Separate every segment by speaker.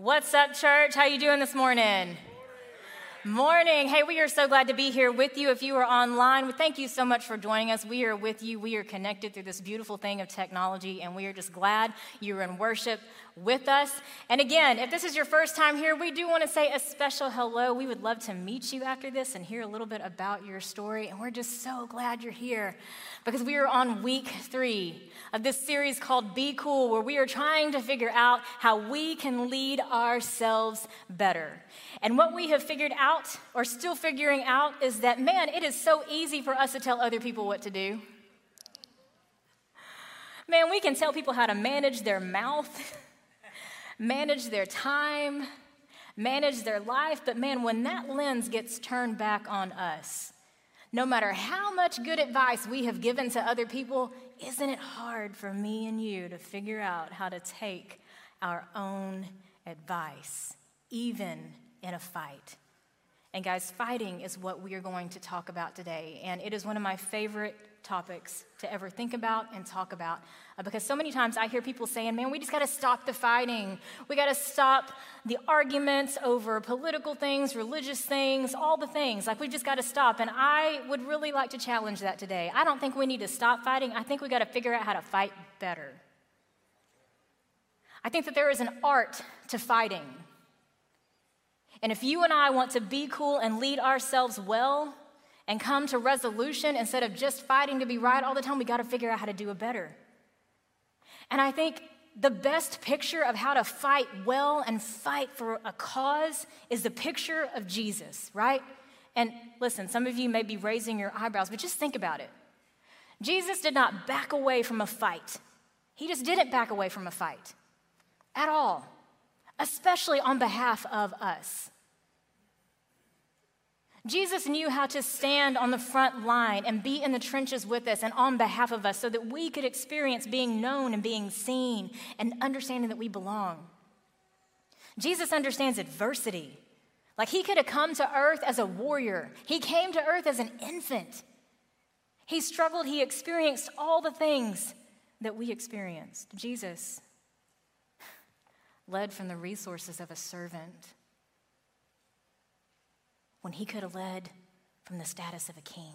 Speaker 1: What's up, church? How you doing this morning? Morning. Hey, we are so glad to be here with you. If you are online, thank you so much for joining us. We are with you. We are connected through this beautiful thing of technology, and we are just glad you're in worship with us. And again, if this is your first time here, we do want to say a special hello. We would love to meet you after this and hear a little bit about your story. And we're just so glad you're here because we are on week three of this series called Be Cool, where we are trying to figure out how we can lead ourselves better. And what we have figured out, or still figuring out, is that man, it is so easy for us to tell other people what to do. Man, we can tell people how to manage their mouth. manage their time, manage their life. But man, when that lens gets turned back on us, no matter how much good advice we have given to other people, isn't it hard for me and you to figure out how to take our own advice, even in a fight? And guys, fighting is what we are going to talk about today. And it is one of my favorite topics to ever think about and talk about. Uh, because so many times I hear people saying, man, we just got to stop the fighting. We got to stop the arguments over political things, religious things, all the things. Like, we just got to stop. And I would really like to challenge that today. I don't think we need to stop fighting. I think we got to figure out how to fight better. I think that there is an art to fighting. And if you and I want to be cool and lead ourselves well, and come to resolution instead of just fighting to be right all the time, we got to figure out how to do it better. And I think the best picture of how to fight well and fight for a cause is the picture of Jesus, right? And listen, some of you may be raising your eyebrows, but just think about it. Jesus did not back away from a fight. He just didn't back away from a fight at all, especially on behalf of us. Jesus knew how to stand on the front line and be in the trenches with us and on behalf of us so that we could experience being known and being seen and understanding that we belong. Jesus understands adversity. Like he could have come to earth as a warrior, he came to earth as an infant. He struggled, he experienced all the things that we experienced. Jesus led from the resources of a servant when he could have led from the status of a king.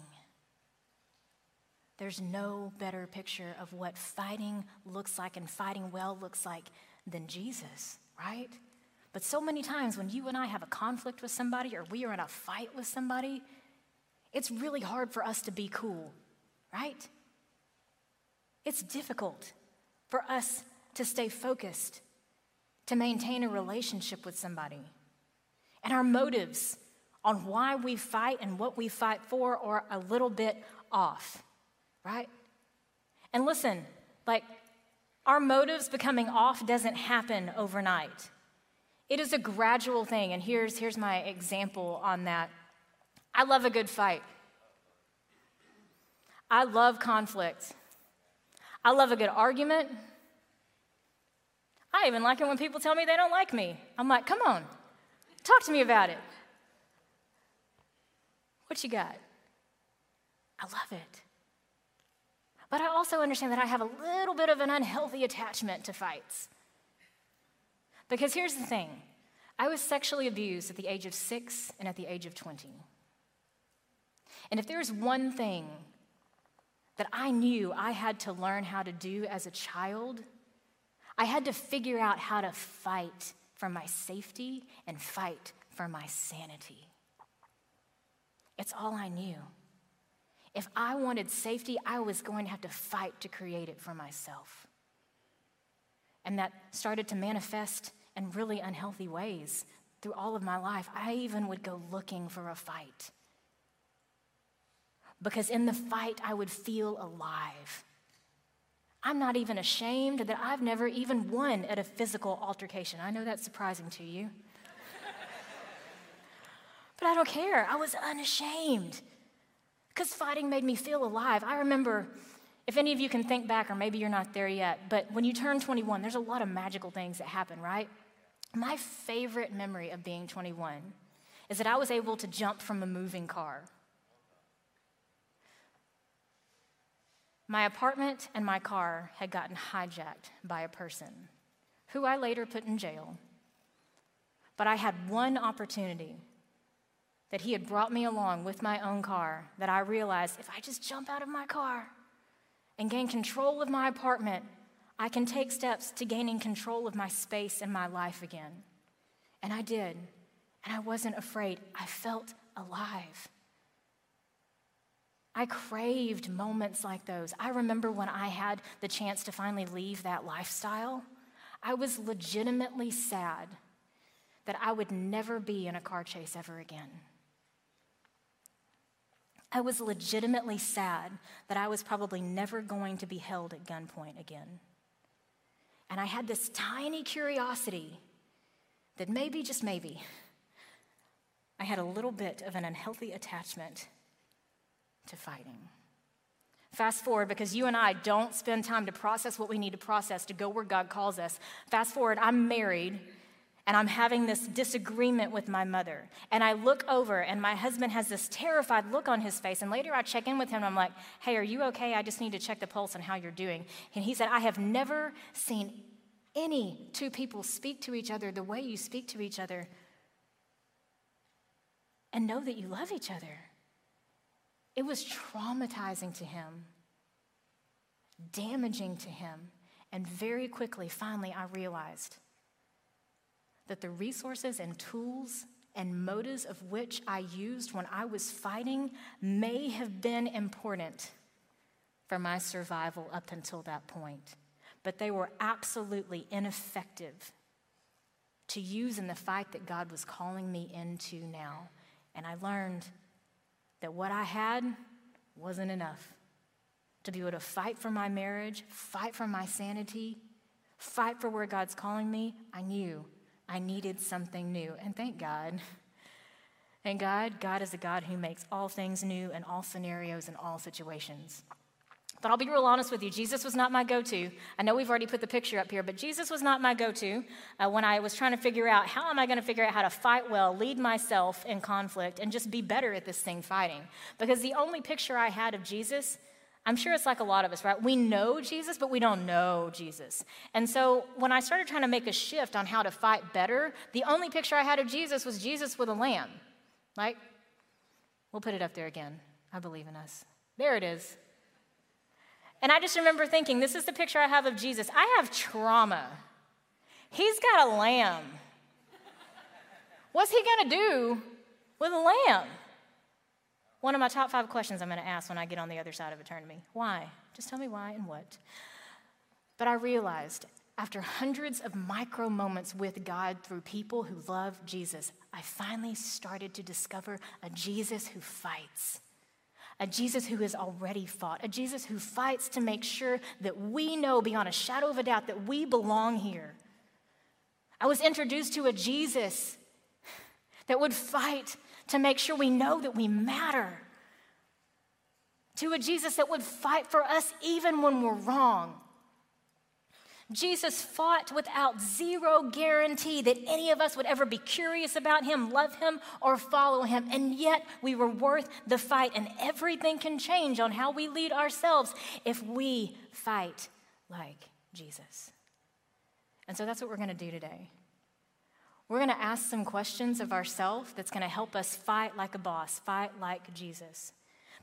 Speaker 1: There's no better picture of what fighting looks like and fighting well looks like than Jesus, right? But so many times when you and I have a conflict with somebody or we are in a fight with somebody, it's really hard for us to be cool, right? It's difficult for us to stay focused, to maintain a relationship with somebody. And our motives on why we fight and what we fight for are a little bit off, right? And listen, like, our motives becoming off doesn't happen overnight. It is a gradual thing, and here's, here's my example on that. I love a good fight. I love conflict. I love a good argument. I even like it when people tell me they don't like me. I'm like, come on, talk to me about it. What you got? I love it. But I also understand that I have a little bit of an unhealthy attachment to fights. Because here's the thing I was sexually abused at the age of six and at the age of 20. And if there's one thing that I knew I had to learn how to do as a child, I had to figure out how to fight for my safety and fight for my sanity. It's all I knew. If I wanted safety, I was going to have to fight to create it for myself. And that started to manifest in really unhealthy ways through all of my life. I even would go looking for a fight. Because in the fight, I would feel alive. I'm not even ashamed that I've never even won at a physical altercation. I know that's surprising to you. But I don't care. I was unashamed because fighting made me feel alive. I remember, if any of you can think back, or maybe you're not there yet, but when you turn 21, there's a lot of magical things that happen, right? My favorite memory of being 21 is that I was able to jump from a moving car. My apartment and my car had gotten hijacked by a person who I later put in jail But I had one opportunity that He had brought me along with my own car that I realized if I just jump out of my car and gain control of my apartment, I can take steps to gaining control of my space and my life again. And I did. And I wasn't afraid. I felt alive. I craved moments like those. I remember when I had the chance to finally leave that lifestyle, I was legitimately sad that I would never be in a car chase ever again. I was legitimately sad that I was probably never going to be held at gunpoint again. And I had this tiny curiosity that maybe, just maybe, I had a little bit of an unhealthy attachment to fighting. Fast forward, because you and I don't spend time to process what we need to process to go where God calls us. Fast forward, I'm married and I'm having this disagreement with my mother. And I look over, and my husband has this terrified look on his face. And later I check in with him, and I'm like, hey, are you okay? I just need to check the pulse on how you're doing. And he said, I have never seen any two people speak to each other the way you speak to each other and know that you love each other. It was traumatizing to him, damaging to him. And very quickly, finally, I realized that the resources and tools and motives of which I used when I was fighting may have been important for my survival up until that point, but they were absolutely ineffective to use in the fight that God was calling me into now. And I learned that what I had wasn't enough to be able to fight for my marriage, fight for my sanity, fight for where God's calling me. I knew I needed something new. And thank God. And God, God is a God who makes all things new in all scenarios and all situations. But I'll be real honest with you. Jesus was not my go to. I know we've already put the picture up here, but Jesus was not my go to uh, when I was trying to figure out how am I going to figure out how to fight well, lead myself in conflict, and just be better at this thing fighting. Because the only picture I had of Jesus I'm sure it's like a lot of us, right? We know Jesus, but we don't know Jesus. And so when I started trying to make a shift on how to fight better, the only picture I had of Jesus was Jesus with a lamb. Right? We'll put it up there again. I believe in us. There it is. And I just remember thinking, this is the picture I have of Jesus. I have trauma. He's got a lamb. What's he going to do with a lamb? One of my top five questions I'm going to ask when I get on the other side of eternity. Why? Just tell me why and what. But I realized after hundreds of micro moments with God through people who love Jesus, I finally started to discover a Jesus who fights. A Jesus who has already fought, a Jesus who fights to make sure that we know beyond a shadow of a doubt that we belong here. I was introduced to a Jesus that would fight to make sure we know that we matter. To a Jesus that would fight for us even when we're wrong. Jesus fought without zero guarantee that any of us would ever be curious about him, love him, or follow him. And yet we were worth the fight. And everything can change on how we lead ourselves if we fight like Jesus. And so that's what we're going to do today. We're going to ask some questions of ourselves that's going to help us fight like a boss, fight like Jesus.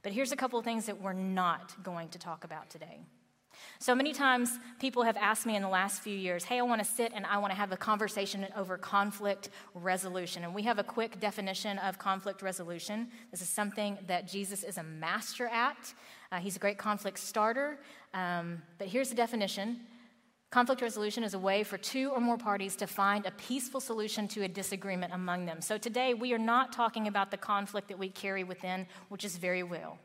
Speaker 1: But here's a couple of things that we're not going to talk about today. So many times people have asked me in the last few years, hey, I want to sit and I want to have a conversation over conflict resolution. And we have a quick definition of conflict resolution. This is something that Jesus is a master at. Uh, he's a great conflict starter. Um, but here's the definition Conflict resolution is a way for two or more parties to find a peaceful solution to a disagreement among them. So today, we are not talking about the conflict that we carry within, which is very real.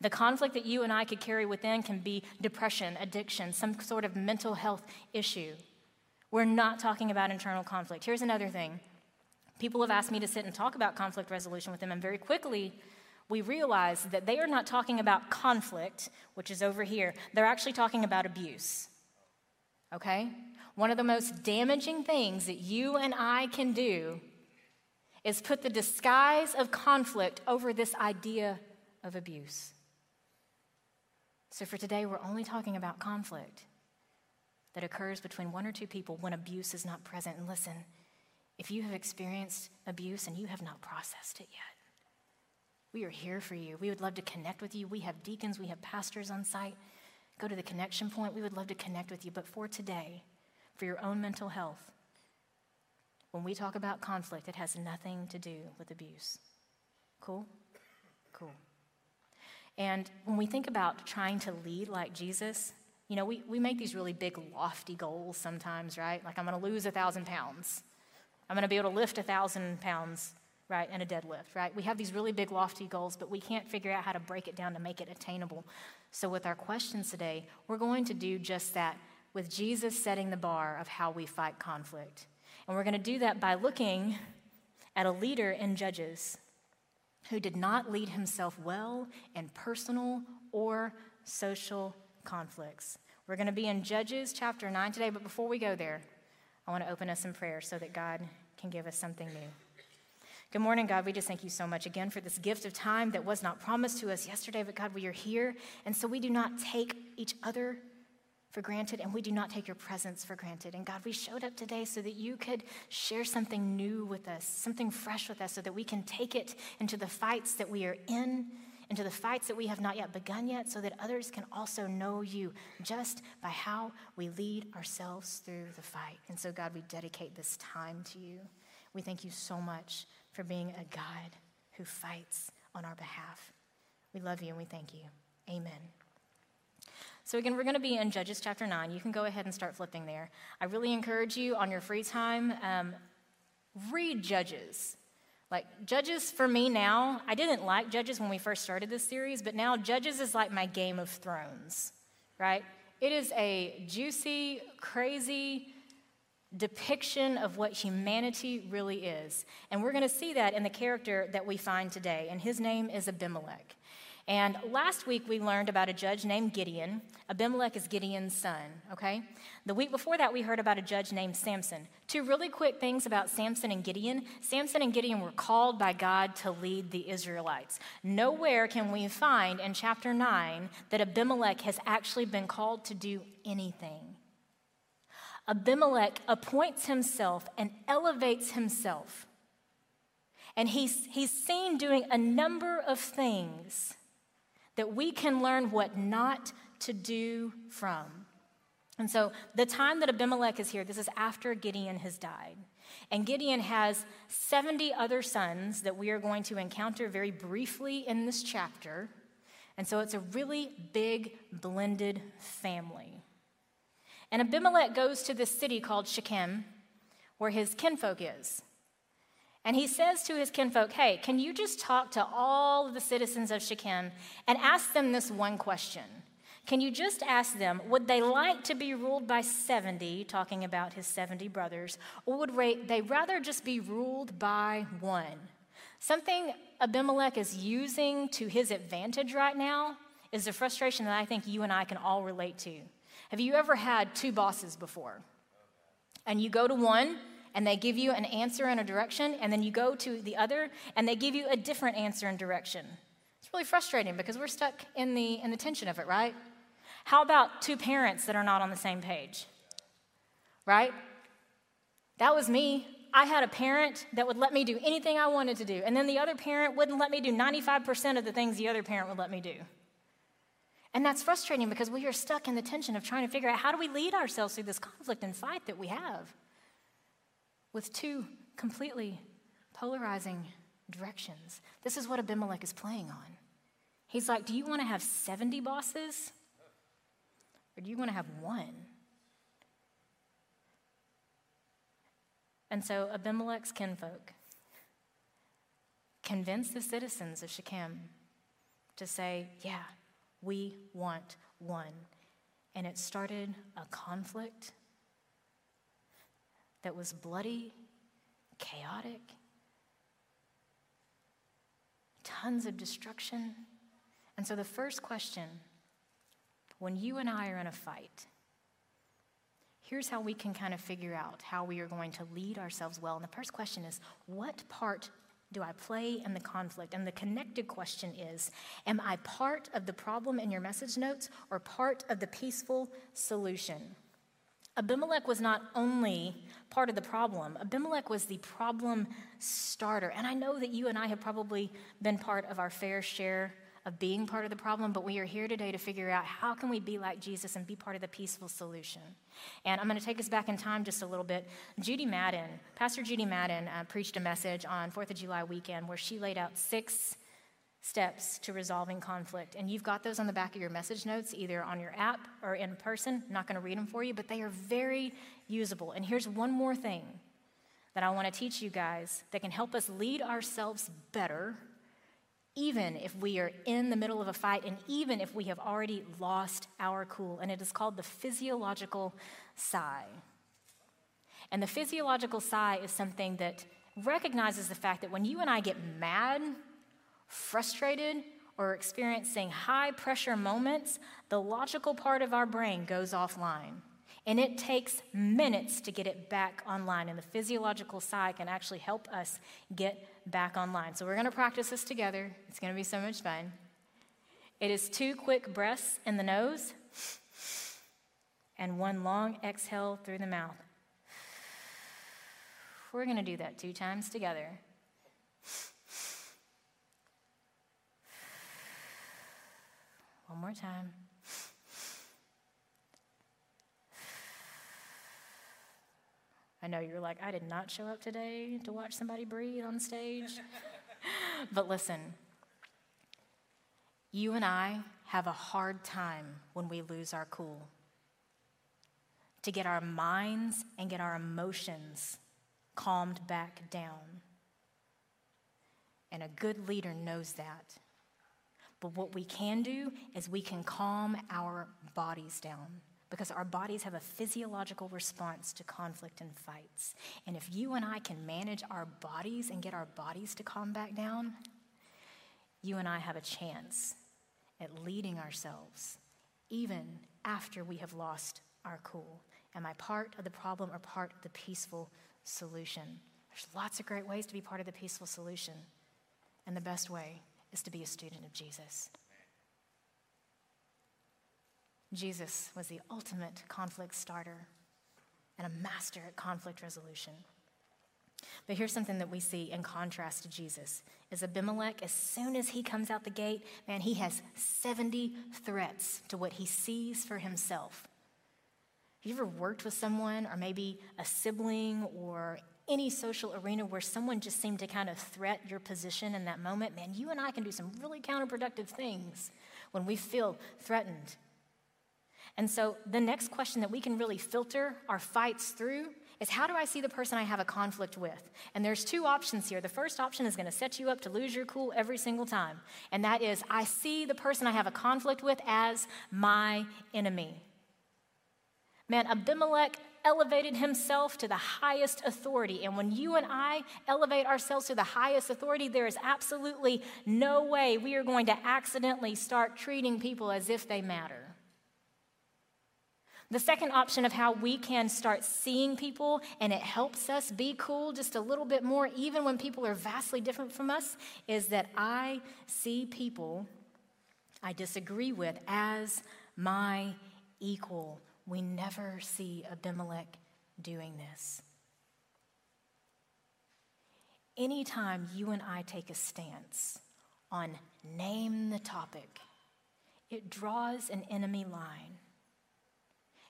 Speaker 1: The conflict that you and I could carry within can be depression, addiction, some sort of mental health issue. We're not talking about internal conflict. Here's another thing people have asked me to sit and talk about conflict resolution with them, and very quickly, we realize that they are not talking about conflict, which is over here. They're actually talking about abuse okay? One of the most damaging things that you and I can do is put the disguise of conflict over this idea of abuse. So for today, we're only talking about conflict that occurs between one or two people when abuse is not present. And listen, if you have experienced abuse and you have not processed it yet, we are here for you. We would love to connect with you. We have deacons, we have pastors on site. Go to the connection point. We would love to connect with you. But for today, for your own mental health, when we talk about conflict, it has nothing to do with abuse. Cool? Cool. And when we think about trying to lead like Jesus, you know, we, we make these really big, lofty goals sometimes, right? Like, I'm going to lose a thousand pounds. I'm going to be able to lift a thousand pounds, right, in a deadlift, right? We have these really big, lofty goals, but we can't figure out how to break it down to make it attainable. So, with our questions today, we're going to do just that with Jesus setting the bar of how we fight conflict. And we're going to do that by looking at a leader in Judges who did not lead himself well in personal or social conflicts. We're going to be in Judges chapter 9 today, but before we go there, I want to open us in prayer so that God can give us something new. Good morning, God. We just thank you so much again for this gift of time that was not promised to us yesterday, but God, we are here. And so we do not take each other for granted, and we do not take your presence for granted. And God, we showed up today so that you could share something new with us, something fresh with us, so that we can take it into the fights that we are in, into the fights that we have not yet begun yet, so that others can also know you just by how we lead ourselves through the fight. And so, God, we dedicate this time to you. We thank you so much for being a God who fights on our behalf. We love you and we thank you. Amen. So, again, we're going to be in Judges chapter 9. You can go ahead and start flipping there. I really encourage you on your free time, um, read Judges. Like, Judges for me now, I didn't like Judges when we first started this series, but now Judges is like my Game of Thrones, right? It is a juicy, crazy depiction of what humanity really is. And we're going to see that in the character that we find today, and his name is Abimelech. And last week we learned about a judge named Gideon. Abimelech is Gideon's son, okay? The week before that we heard about a judge named Samson. Two really quick things about Samson and Gideon. Samson and Gideon were called by God to lead the Israelites. Nowhere can we find in chapter 9 that Abimelech has actually been called to do anything. Abimelech appoints himself and elevates himself. And he's, he's seen doing a number of things that we can learn what not to do from. And so, the time that Abimelech is here, this is after Gideon has died. And Gideon has 70 other sons that we are going to encounter very briefly in this chapter. And so, it's a really big, blended family. And Abimelech goes to this city called Shechem, where his kinfolk is. And he says to his kinfolk, Hey, can you just talk to all of the citizens of Shechem and ask them this one question? Can you just ask them, would they like to be ruled by 70, talking about his 70 brothers, or would they rather just be ruled by one? Something Abimelech is using to his advantage right now is the frustration that I think you and I can all relate to. Have you ever had two bosses before? And you go to one and they give you an answer and a direction, and then you go to the other and they give you a different answer and direction. It's really frustrating because we're stuck in the, in the tension of it, right? How about two parents that are not on the same page? Right? That was me. I had a parent that would let me do anything I wanted to do, and then the other parent wouldn't let me do 95% of the things the other parent would let me do. And that's frustrating because we are stuck in the tension of trying to figure out how do we lead ourselves through this conflict and fight that we have with two completely polarizing directions. This is what Abimelech is playing on. He's like, Do you want to have 70 bosses? Or do you want to have one? And so Abimelech's kinfolk convinced the citizens of Shechem to say, Yeah, we want one. And it started a conflict that was bloody, chaotic, tons of destruction. And so, the first question when you and I are in a fight, here's how we can kind of figure out how we are going to lead ourselves well. And the first question is what part do I play in the conflict? And the connected question is Am I part of the problem in your message notes or part of the peaceful solution? Abimelech was not only part of the problem, Abimelech was the problem starter. And I know that you and I have probably been part of our fair share of being part of the problem, but we are here today to figure out how can we be like Jesus and be part of the peaceful solution. And I'm going to take us back in time just a little bit. Judy Madden, Pastor Judy Madden, uh, preached a message on 4th of July weekend where she laid out six steps to resolving conflict. And you've got those on the back of your message notes, either on your app or in person. I'm not going to read them for you, but they are very usable. And here's one more thing that I want to teach you guys that can help us lead ourselves better even if we are in the middle of a fight and even if we have already lost our cool. And it is called the physiological sigh. And the physiological sigh is something that recognizes the fact that when you and I get mad, frustrated, or experiencing high pressure moments, the logical part of our brain goes offline. And it takes minutes to get it back online. And the physiological sigh can actually help us get back online. So we're going to practice this together. It's going to be so much fun. It is two quick breaths in the nose and one long exhale through the mouth. We're going to do that two times together. One more time. I know you're like, I did not show up today to watch somebody breathe on stage. but listen, you and I have a hard time when we lose our cool. To get our minds and get our emotions calmed back down. And a good leader knows that. But what we can do is we can calm our bodies down because our bodies have a physiological response to conflict and fights. And if you and I can manage our bodies and get our bodies to calm back down, you and I have a chance at leading ourselves even after we have lost our cool. Am I part of the problem or part of the peaceful solution? There's lots of great ways to be part of the peaceful solution. And the best way is to be a student of Jesus. Jesus was the ultimate conflict starter and a master at conflict resolution. But here's something that we see in contrast to Jesus is Abimelech, as soon as he comes out the gate, man, he has 70 threats to what he sees for himself. Have you ever worked with someone or maybe a sibling or any social arena where someone just seemed to kind of threat your position in that moment? Man, you and I can do some really counterproductive things when we feel threatened. And so the next question that we can really filter our fights through is how do I see the person I have a conflict with? And there's two options here. The first option is going to set you up to lose your cool every single time. And that is I see the person I have a conflict with as my enemy. Man, Abimelech elevated himself to the highest authority. And when you and I elevate ourselves to the highest authority, there is absolutely no way we are going to accidentally start treating people as if they matter. The second option of how we can start seeing people and it helps us be cool just a little bit more, even when people are vastly different from us, is that I see people I disagree with as my equal. We never see Abimelech doing this. Anytime you and I take a stance on name the topic, it draws an enemy line.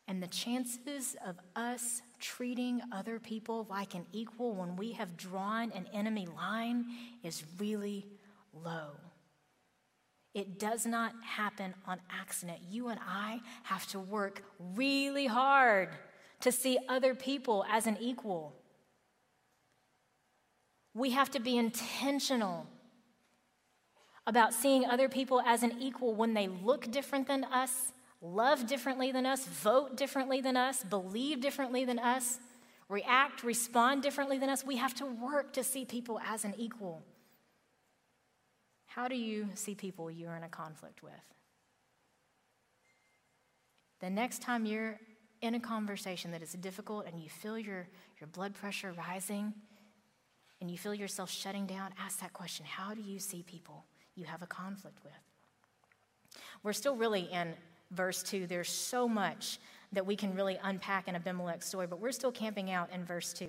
Speaker 1: And the chances of us treating other people like an equal when we have drawn an enemy line is really low. It does not happen on accident. You and I have to work really hard to see other people as an equal. We have to be intentional about seeing other people as an equal when they look different than us love differently than us, vote differently than us, believe differently than us, react, respond differently than us. We have to work to see people as an equal. How do you see people you're in a conflict with? The next time you're in a conversation that is difficult and you feel your, your blood pressure rising and you feel yourself shutting down, ask that question How do you see people you have a conflict with? We're still really in verse 2, there's so much that we can really unpack in Abimelech's story, but we're still camping out in verse 2,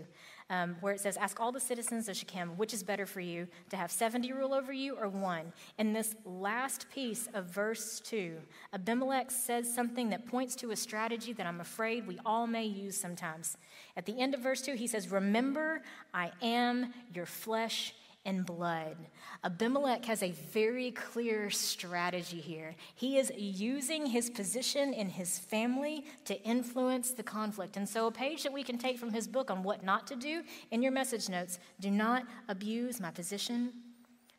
Speaker 1: um, where it says, Ask all the citizens of Shechem, which is better for you, to have 70 rule over you or one? In this last piece of verse 2, Abimelech says something that points to a strategy that I'm afraid we all may use sometimes. At the end of verse 2, he says, Remember, I am your flesh and blood. Abimelech has a very clear strategy here. He is using his position in his family to influence the conflict. And so, a page that we can take from his book on what not to do in your message notes do not abuse my position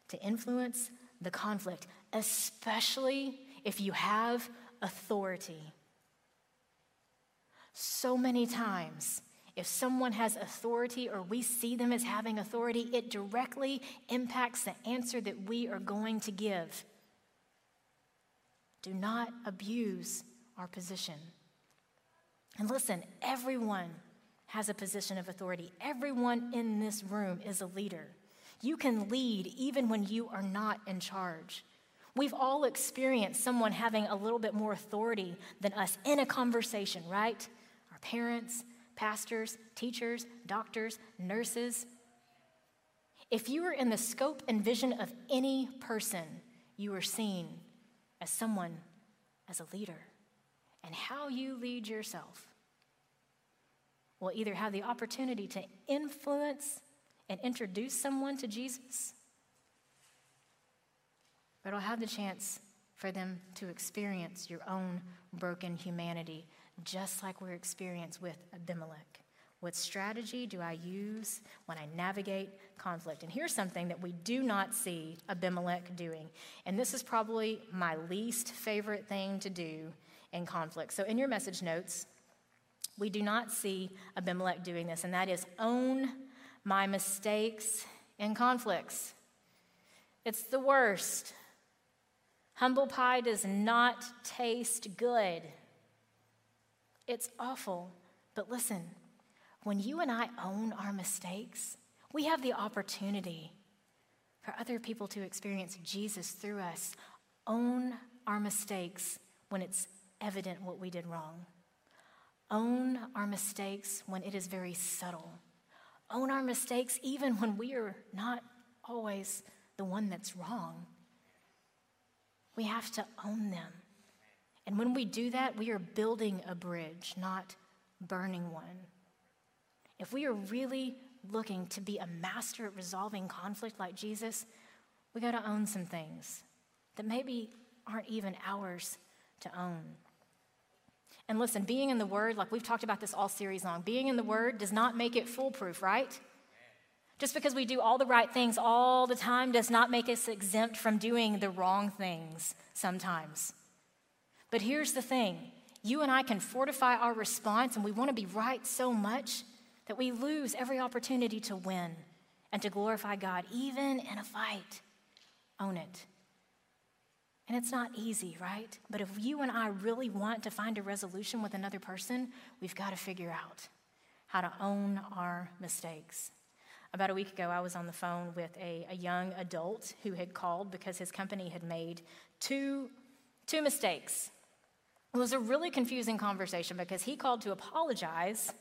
Speaker 1: to influence the conflict, especially if you have authority. So many times, if someone has authority or we see them as having authority, it directly impacts the answer that we are going to give. Do not abuse our position. And listen, everyone has a position of authority. Everyone in this room is a leader. You can lead even when you are not in charge. We've all experienced someone having a little bit more authority than us in a conversation, right? Our parents, pastors, teachers, doctors, nurses. If you are in the scope and vision of any person, you are seen as someone, as a leader. And how you lead yourself will either have the opportunity to influence and introduce someone to Jesus, but it'll have the chance for them to experience your own broken humanity just like we're experienced with Abimelech. What strategy do I use when I navigate conflict? And here's something that we do not see Abimelech doing. And this is probably my least favorite thing to do in conflict. So, in your message notes, we do not see Abimelech doing this, and that is own my mistakes in conflicts. It's the worst. Humble pie does not taste good. It's awful. But listen, when you and I own our mistakes, we have the opportunity for other people to experience Jesus through us. Own our mistakes when it's evident what we did wrong. Own our mistakes when it is very subtle. Own our mistakes even when we are not always the one that's wrong. We have to own them. And when we do that, we are building a bridge, not burning one. If we are really looking to be a master at resolving conflict like Jesus, we got to own some things that maybe aren't even ours to own. And listen, being in the Word, like we've talked about this all series long, being in the Word does not make it foolproof, right? Just because we do all the right things all the time does not make us exempt from doing the wrong things sometimes. But here's the thing you and I can fortify our response, and we want to be right so much that we lose every opportunity to win and to glorify God, even in a fight. Own it. And it's not easy, right? But if you and I really want to find a resolution with another person, we've got to figure out how to own our mistakes. About a week ago, I was on the phone with a, a young adult who had called because his company had made two, two mistakes it was a really confusing conversation because he called to apologize,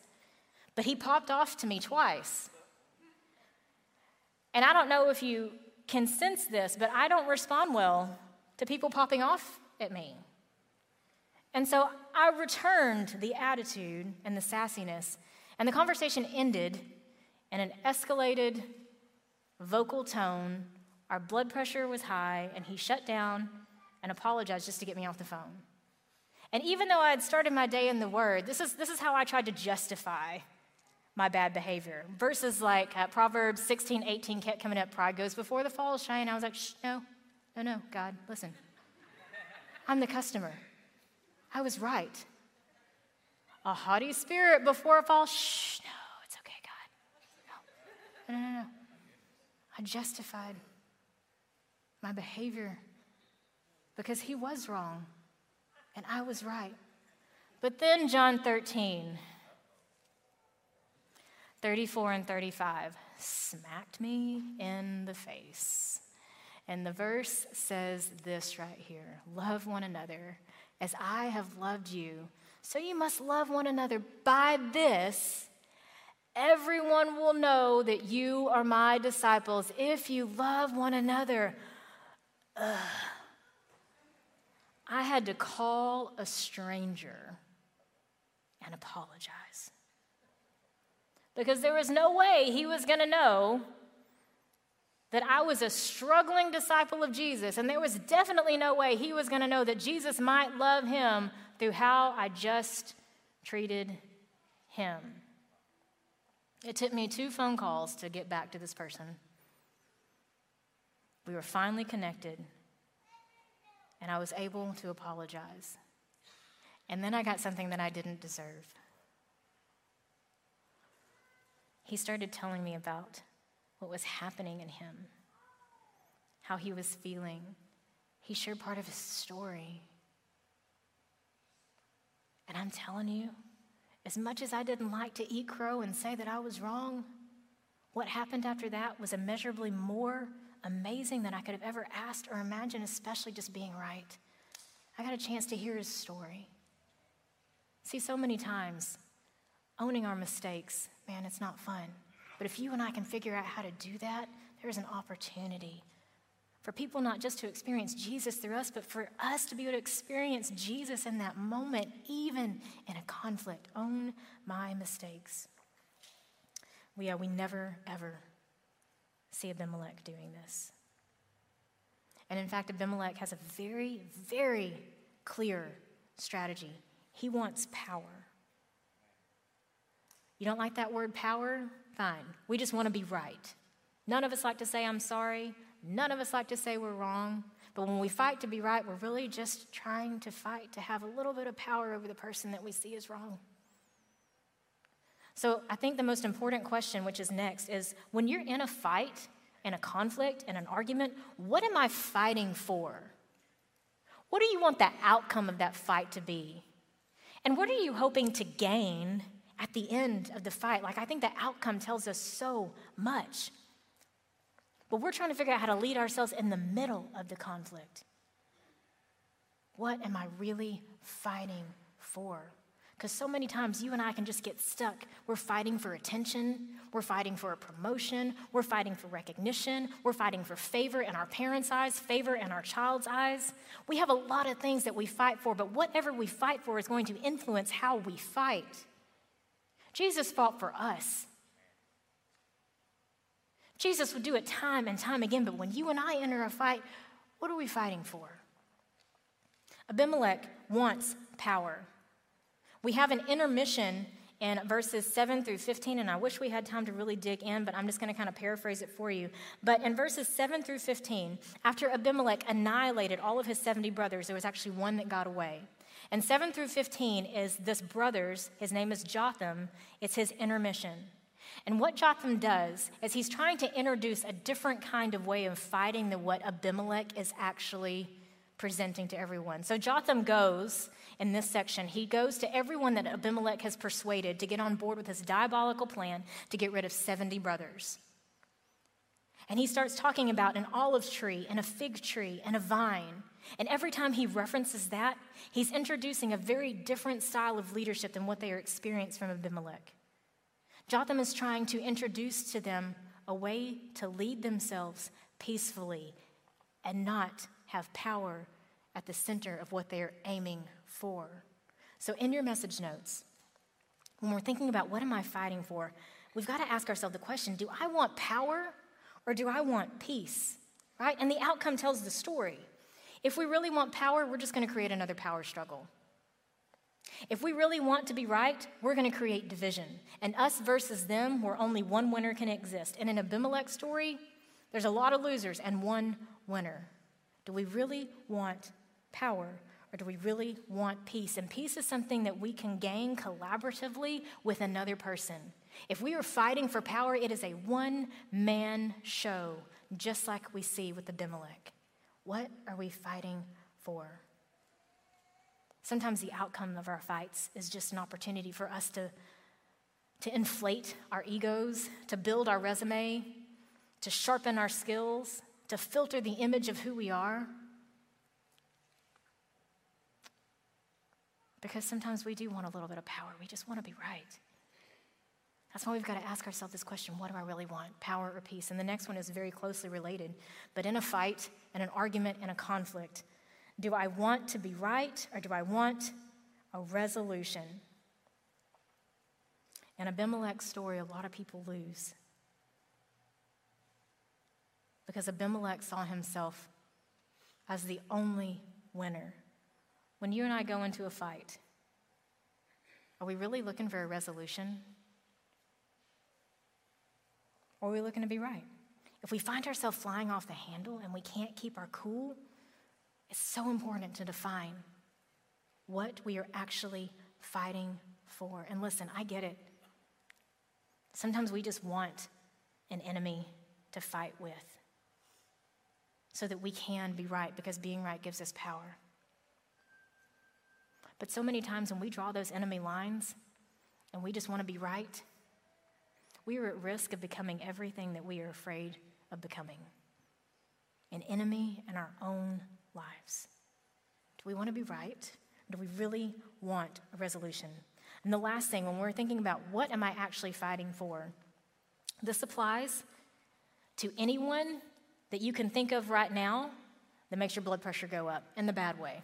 Speaker 1: but he popped off to me twice. And I don't know if you can sense this, but I don't respond well to people popping off at me. And so I returned the attitude and the sassiness, and the conversation ended in an escalated vocal tone. Our blood pressure was high, and he shut down and apologized just to get me off the phone. And even though I had started my day in the Word, this is, this is how I tried to justify my bad behavior. Verses like uh, Proverbs 16, 18 kept coming up pride goes before the fall, shine. I was like, Shh, no, no, no, God, listen. I'm the customer. I was right. A haughty spirit before a fall, shh, no, it's okay, God. No, no, no, no. I justified my behavior because he was wrong and I was right. But then, John 13, 34 and 35 smacked me in the face. And the verse says this right here Love one another as I have loved you, So you must love one another. By this, everyone will know that you are my disciples if you love one another. Ugh. I had to call a stranger and apologize. Because there was no way he was going to know that I was a struggling disciple of Jesus, and there was definitely no way he was going to know that Jesus might love him through how I just treated him. It took me two phone calls to get back to this person. We were finally connected, and I was able to apologize. And then I got something that I didn't deserve. He started telling me about what was happening in him, how he was feeling. He shared part of his story. And I'm telling you, as much as I didn't like to eat crow and say that I was wrong, what happened after that was immeasurably more amazing than I could have ever asked or imagined, especially just being right. I got a chance to hear his story. See, so many times, owning our mistakes, man, it's not fun. But if you and I can figure out how to do that, there's an opportunity for people not just to experience Jesus through us, but for us to be able to experience Jesus in that moment, even in a conflict. Own my mistakes. We, uh, we never, ever see Abimelech doing this. And in fact, Abimelech has a very, very clear strategy. He wants power. You don't like that word power? Fine. We just want to be right. None of us like to say, I'm sorry. None of us like to say we're wrong, but when we fight to be right, we're really just trying to fight to have a little bit of power over the person that we see as wrong. So I think the most important question, which is next, is when you're in a fight, in a conflict, in an argument, what am I fighting for? What do you want the outcome of that fight to be? And what are you hoping to gain at the end of the fight? Like, I think the outcome tells us so much. But we're trying to figure out how to lead ourselves in the middle of the conflict. What am I really fighting for? Because so many times you and I can just get stuck. We're fighting for attention. We're fighting for a promotion. We're fighting for recognition. We're fighting for favor in our parents' eyes, favor in our child's eyes. We have a lot of things that we fight for, but whatever we fight for is going to influence how we fight. Jesus fought for us. Jesus would do it time and time again, but when you and I enter a fight, what are we fighting for? Abimelech wants power. We have an intermission in verses 7 through 15, and I wish we had time to really dig in, but I'm just going to kind of paraphrase it for you. But in verses 7 through 15, after Abimelech annihilated all of his 70 brothers, there was actually one that got away. And 7 through 15 is this brother's, his name is Jotham, it's his intermission. And what Jotham does is he's trying to introduce a different kind of way of fighting than what Abimelech is actually presenting to everyone. So Jotham goes in this section, he goes to everyone that Abimelech has persuaded to get on board with his diabolical plan to get rid of 70 brothers. And he starts talking about an olive tree and a fig tree and a vine. And every time he references that, he's introducing a very different style of leadership than what they are experienced from Abimelech. Jotham is trying to introduce to them a way to lead themselves peacefully and not have power at the center of what they're aiming for. So, in your message notes, when we're thinking about what am I fighting for, we've got to ask ourselves the question do I want power or do I want peace? Right? And the outcome tells the story. If we really want power, we're just going to create another power struggle. If we really want to be right, we're going to create division. And us versus them, where only one winner can exist. And in Abimelech's story, there's a lot of losers and one winner. Do we really want power or do we really want peace? And peace is something that we can gain collaboratively with another person. If we are fighting for power, it is a one man show, just like we see with Abimelech. What are we fighting for? Sometimes the outcome of our fights is just an opportunity for us to, to inflate our egos, to build our resume, to sharpen our skills, to filter the image of who we are. Because sometimes we do want a little bit of power, we just want to be right. That's why we've got to ask ourselves this question what do I really want, power or peace? And the next one is very closely related. But in a fight, in an argument, in a conflict, do I want to be right or do I want a resolution? In Abimelech's story, a lot of people lose. Because Abimelech saw himself as the only winner. When you and I go into a fight, are we really looking for a resolution? Or are we looking to be right? If we find ourselves flying off the handle and we can't keep our cool, it's so important to define what we are actually fighting for. And listen, I get it. Sometimes we just want an enemy to fight with so that we can be right because being right gives us power. But so many times when we draw those enemy lines and we just want to be right, we are at risk of becoming everything that we are afraid of becoming an enemy in our own lives. Do we want to be right? do we really want a resolution? And the last thing, when we're thinking about what am I actually fighting for, this applies to anyone that you can think of right now that makes your blood pressure go up in the bad way.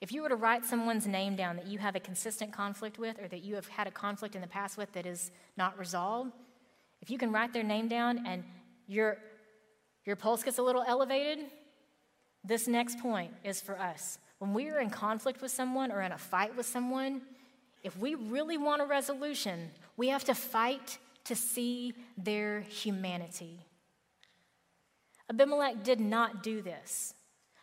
Speaker 1: If you were to write someone's name down that you have a consistent conflict with or that you have had a conflict in the past with that is not resolved, if you can write their name down and your, your pulse gets a little elevated, this next point is for us. When we are in conflict with someone or in a fight with someone, if we really want a resolution, we have to fight to see their humanity. Abimelech did not do this.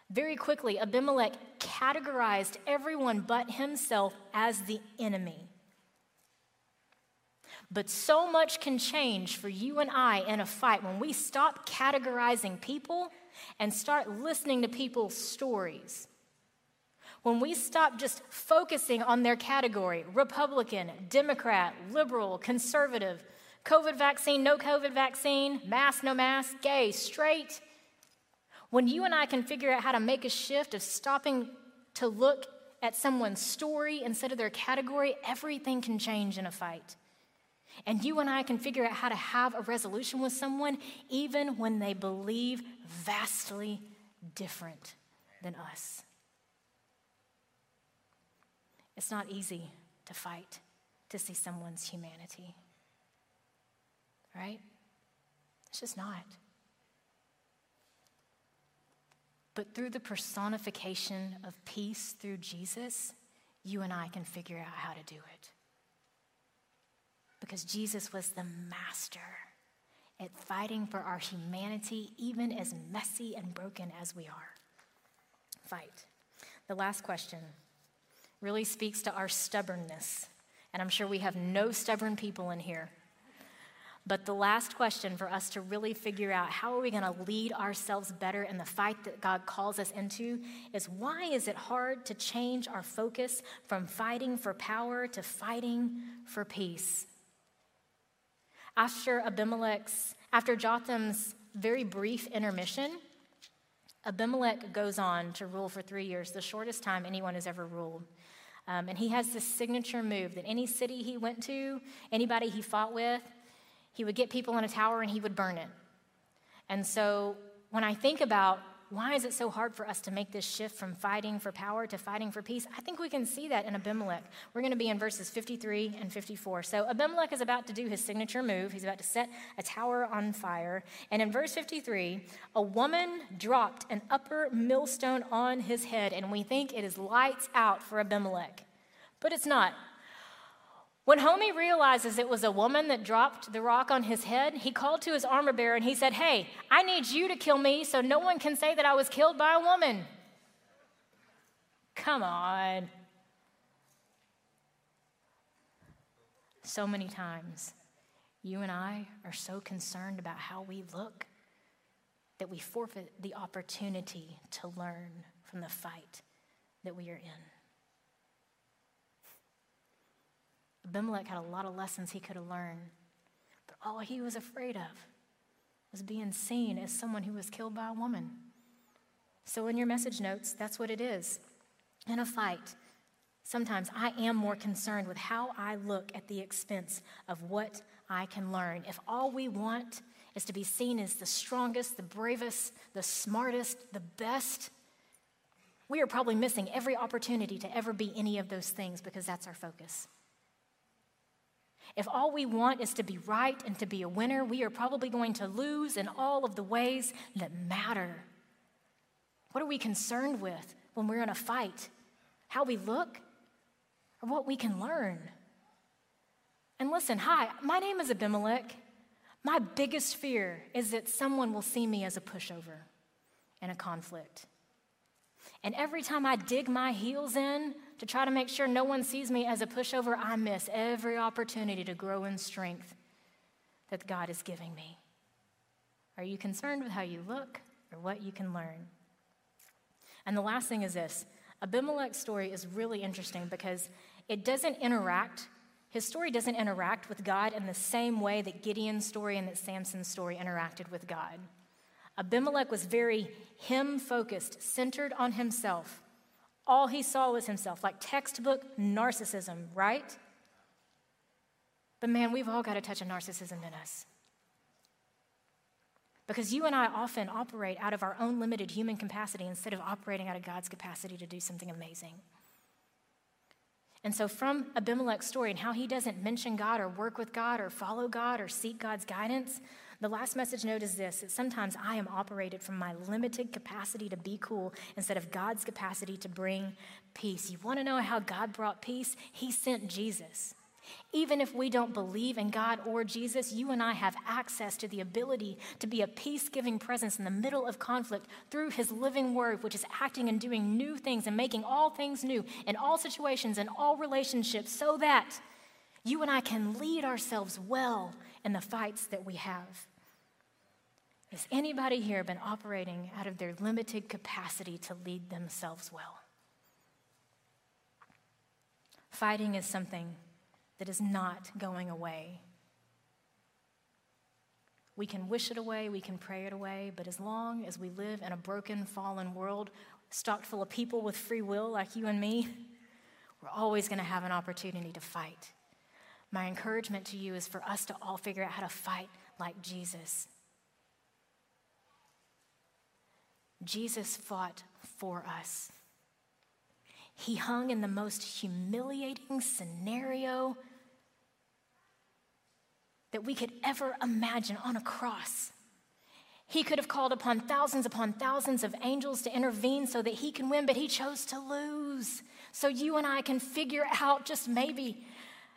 Speaker 1: Very quickly, Abimelech categorized everyone but himself as the enemy. But so much can change for you and I in a fight when we stop categorizing people and start listening to people's stories. When we stop just focusing on their category Republican, Democrat, liberal, conservative, COVID vaccine, no COVID vaccine, mask, no mask, gay, straight. When you and I can figure out how to make a shift of stopping to look at someone's story instead of their category, everything can change in a fight. And you and I can figure out how to have a resolution with someone even when they believe vastly different than us. It's not easy to fight to see someone's humanity right? It's just not. But through the personification of peace through Jesus, you and I can figure out how to do it. Because Jesus was the master at fighting for our humanity, even as messy and broken as we are. Fight. The last question really speaks to our stubbornness. And I'm sure we have no stubborn people in here. But the last question for us to really figure out how are we going to lead ourselves better in the fight that God calls us into is why is it hard to change our focus from fighting for power to fighting for peace? After Abimelech's, after Jotham's very brief intermission, Abimelech goes on to rule for three years, the shortest time anyone has ever ruled. Um, and he has this signature move that any city he went to, anybody he fought with, he would get people in a tower and he would burn it. And so when I think about why is it so hard for us to make this shift from fighting for power to fighting for peace? I think we can see that in Abimelech. We're going to be in verses 53 and 54. So Abimelech is about to do his signature move. He's about to set a tower on fire. And in verse 53, a woman dropped an upper millstone on his head, and we think it is lights out for Abimelech. But it's not. When Homie realizes it was a woman that dropped the rock on his head, he called to his armor bearer and he said, Hey, I need you to kill me so no one can say that I was killed by a woman. Come on. So many times, you and I are so concerned about how we look that we forfeit the opportunity to learn from the fight that we are in. Abimelech had a lot of lessons he could have learned, but all he was afraid of was being seen as someone who was killed by a woman. So, in your message notes, that's what it is. In a fight, sometimes I am more concerned with how I look at the expense of what I can learn. If all we want is to be seen as the strongest, the bravest, the smartest, the best, we are probably missing every opportunity to ever be any of those things because that's our focus. If all we want is to be right and to be a winner, we are probably going to lose in all of the ways that matter. What are we concerned with when we're in a fight? How we look or what we can learn? And listen, hi, my name is Abimelech. My biggest fear is that someone will see me as a pushover in a conflict. And every time I dig my heels in to try to make sure no one sees me as a pushover, I miss every opportunity to grow in strength that God is giving me. Are you concerned with how you look or what you can learn? And the last thing is this Abimelech's story is really interesting because it doesn't interact, his story doesn't interact with God in the same way that Gideon's story and that Samson's story interacted with God. Abimelech was very him focused, centered on himself. All he saw was himself, like textbook narcissism, right? But man, we've all got a touch of narcissism in us. Because you and I often operate out of our own limited human capacity instead of operating out of God's capacity to do something amazing. And so, from Abimelech's story and how he doesn't mention God or work with God or follow God or seek God's guidance, the last message note is this that sometimes I am operated from my limited capacity to be cool instead of God's capacity to bring peace. You want to know how God brought peace? He sent Jesus. Even if we don't believe in God or Jesus, you and I have access to the ability to be a peace giving presence in the middle of conflict through His living word, which is acting and doing new things and making all things new in all situations and all relationships so that you and I can lead ourselves well in the fights that we have. Has anybody here been operating out of their limited capacity to lead themselves well? Fighting is something that is not going away. We can wish it away, we can pray it away, but as long as we live in a broken, fallen world, stocked full of people with free will like you and me, we're always going to have an opportunity to fight. My encouragement to you is for us to all figure out how to fight like Jesus. Jesus fought for us. He hung in the most humiliating scenario that we could ever imagine on a cross. He could have called upon thousands upon thousands of angels to intervene so that he can win, but he chose to lose. So you and I can figure out just maybe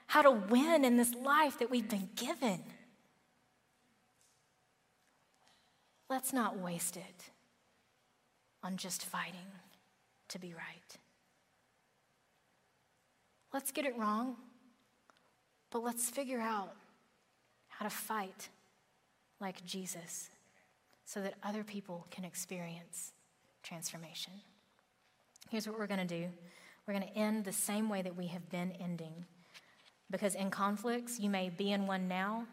Speaker 1: how to win in this life that we've been given. Let's not waste it on just fighting to be right. Let's get it wrong, but let's figure out how to fight like Jesus so that other people can experience transformation. Here's what we're going to do we're going to end the same way that we have been ending. Because in conflicts, you may be in one now,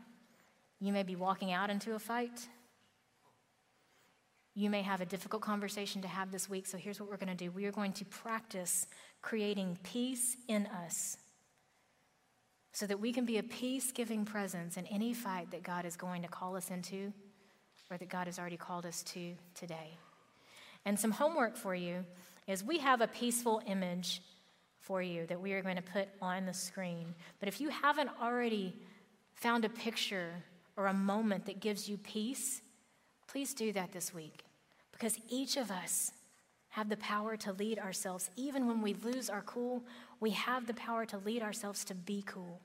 Speaker 1: you may be walking out into a fight, you may have a difficult conversation to have this week, so here's what we're going to do. We are going to practice creating peace in us so that we can be a peace giving presence in any fight that God is going to call us into or that God has already called us to today. And some homework for you is we have a peaceful image for you that we are going to put on the screen. But if you haven't already found a picture or a moment that gives you peace, please do that this week. Because each of us have the power to lead ourselves. Even when we lose our cool, we have the power to lead ourselves to be cool.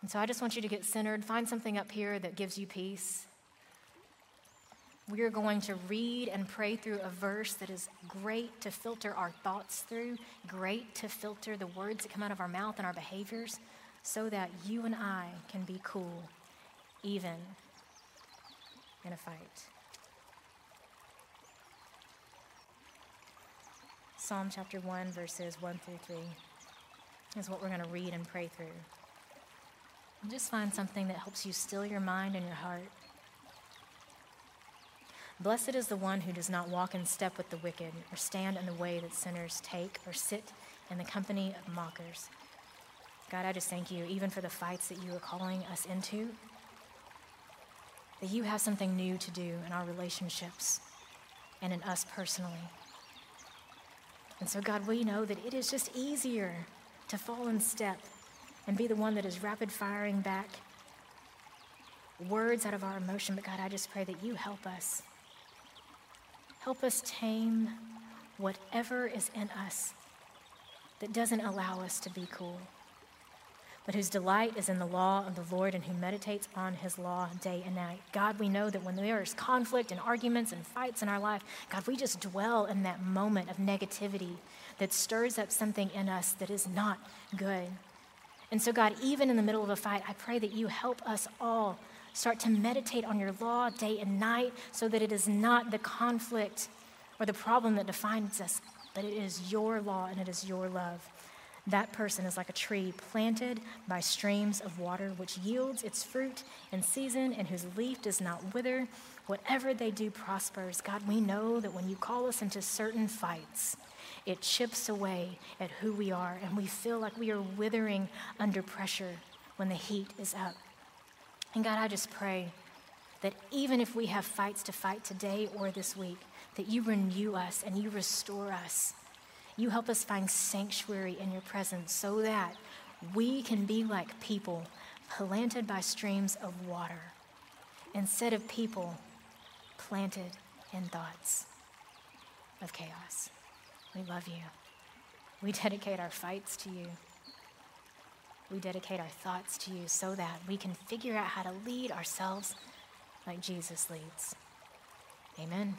Speaker 1: And so I just want you to get centered. Find something up here that gives you peace. We are going to read and pray through a verse that is great to filter our thoughts through, great to filter the words that come out of our mouth and our behaviors, so that you and I can be cool, even in a fight. Psalm chapter 1, verses 1 through 3 is what we're going to read and pray through. And just find something that helps you still your mind and your heart. Blessed is the one who does not walk in step with the wicked, or stand in the way that sinners take, or sit in the company of mockers. God, I just thank you, even for the fights that you are calling us into, that you have something new to do in our relationships and in us personally. And so, God, we know that it is just easier to fall in step and be the one that is rapid firing back words out of our emotion. But, God, I just pray that you help us. Help us tame whatever is in us that doesn't allow us to be cool but whose delight is in the law of the Lord and who meditates on his law day and night. God, we know that when there is conflict and arguments and fights in our life, God, we just dwell in that moment of negativity that stirs up something in us that is not good. And so, God, even in the middle of a fight, I pray that you help us all start to meditate on your law day and night so that it is not the conflict or the problem that defines us, but it is your law and it is your love. That person is like a tree planted by streams of water, which yields its fruit in season and whose leaf does not wither. Whatever they do prospers. God, we know that when you call us into certain fights, it chips away at who we are, and we feel like we are withering under pressure when the heat is up. And God, I just pray that even if we have fights to fight today or this week, that you renew us and you restore us you help us find sanctuary in your presence so that we can be like people planted by streams of water instead of people planted in thoughts of chaos. We love you. We dedicate our fights to you. We dedicate our thoughts to you so that we can figure out how to lead ourselves like Jesus leads. Amen.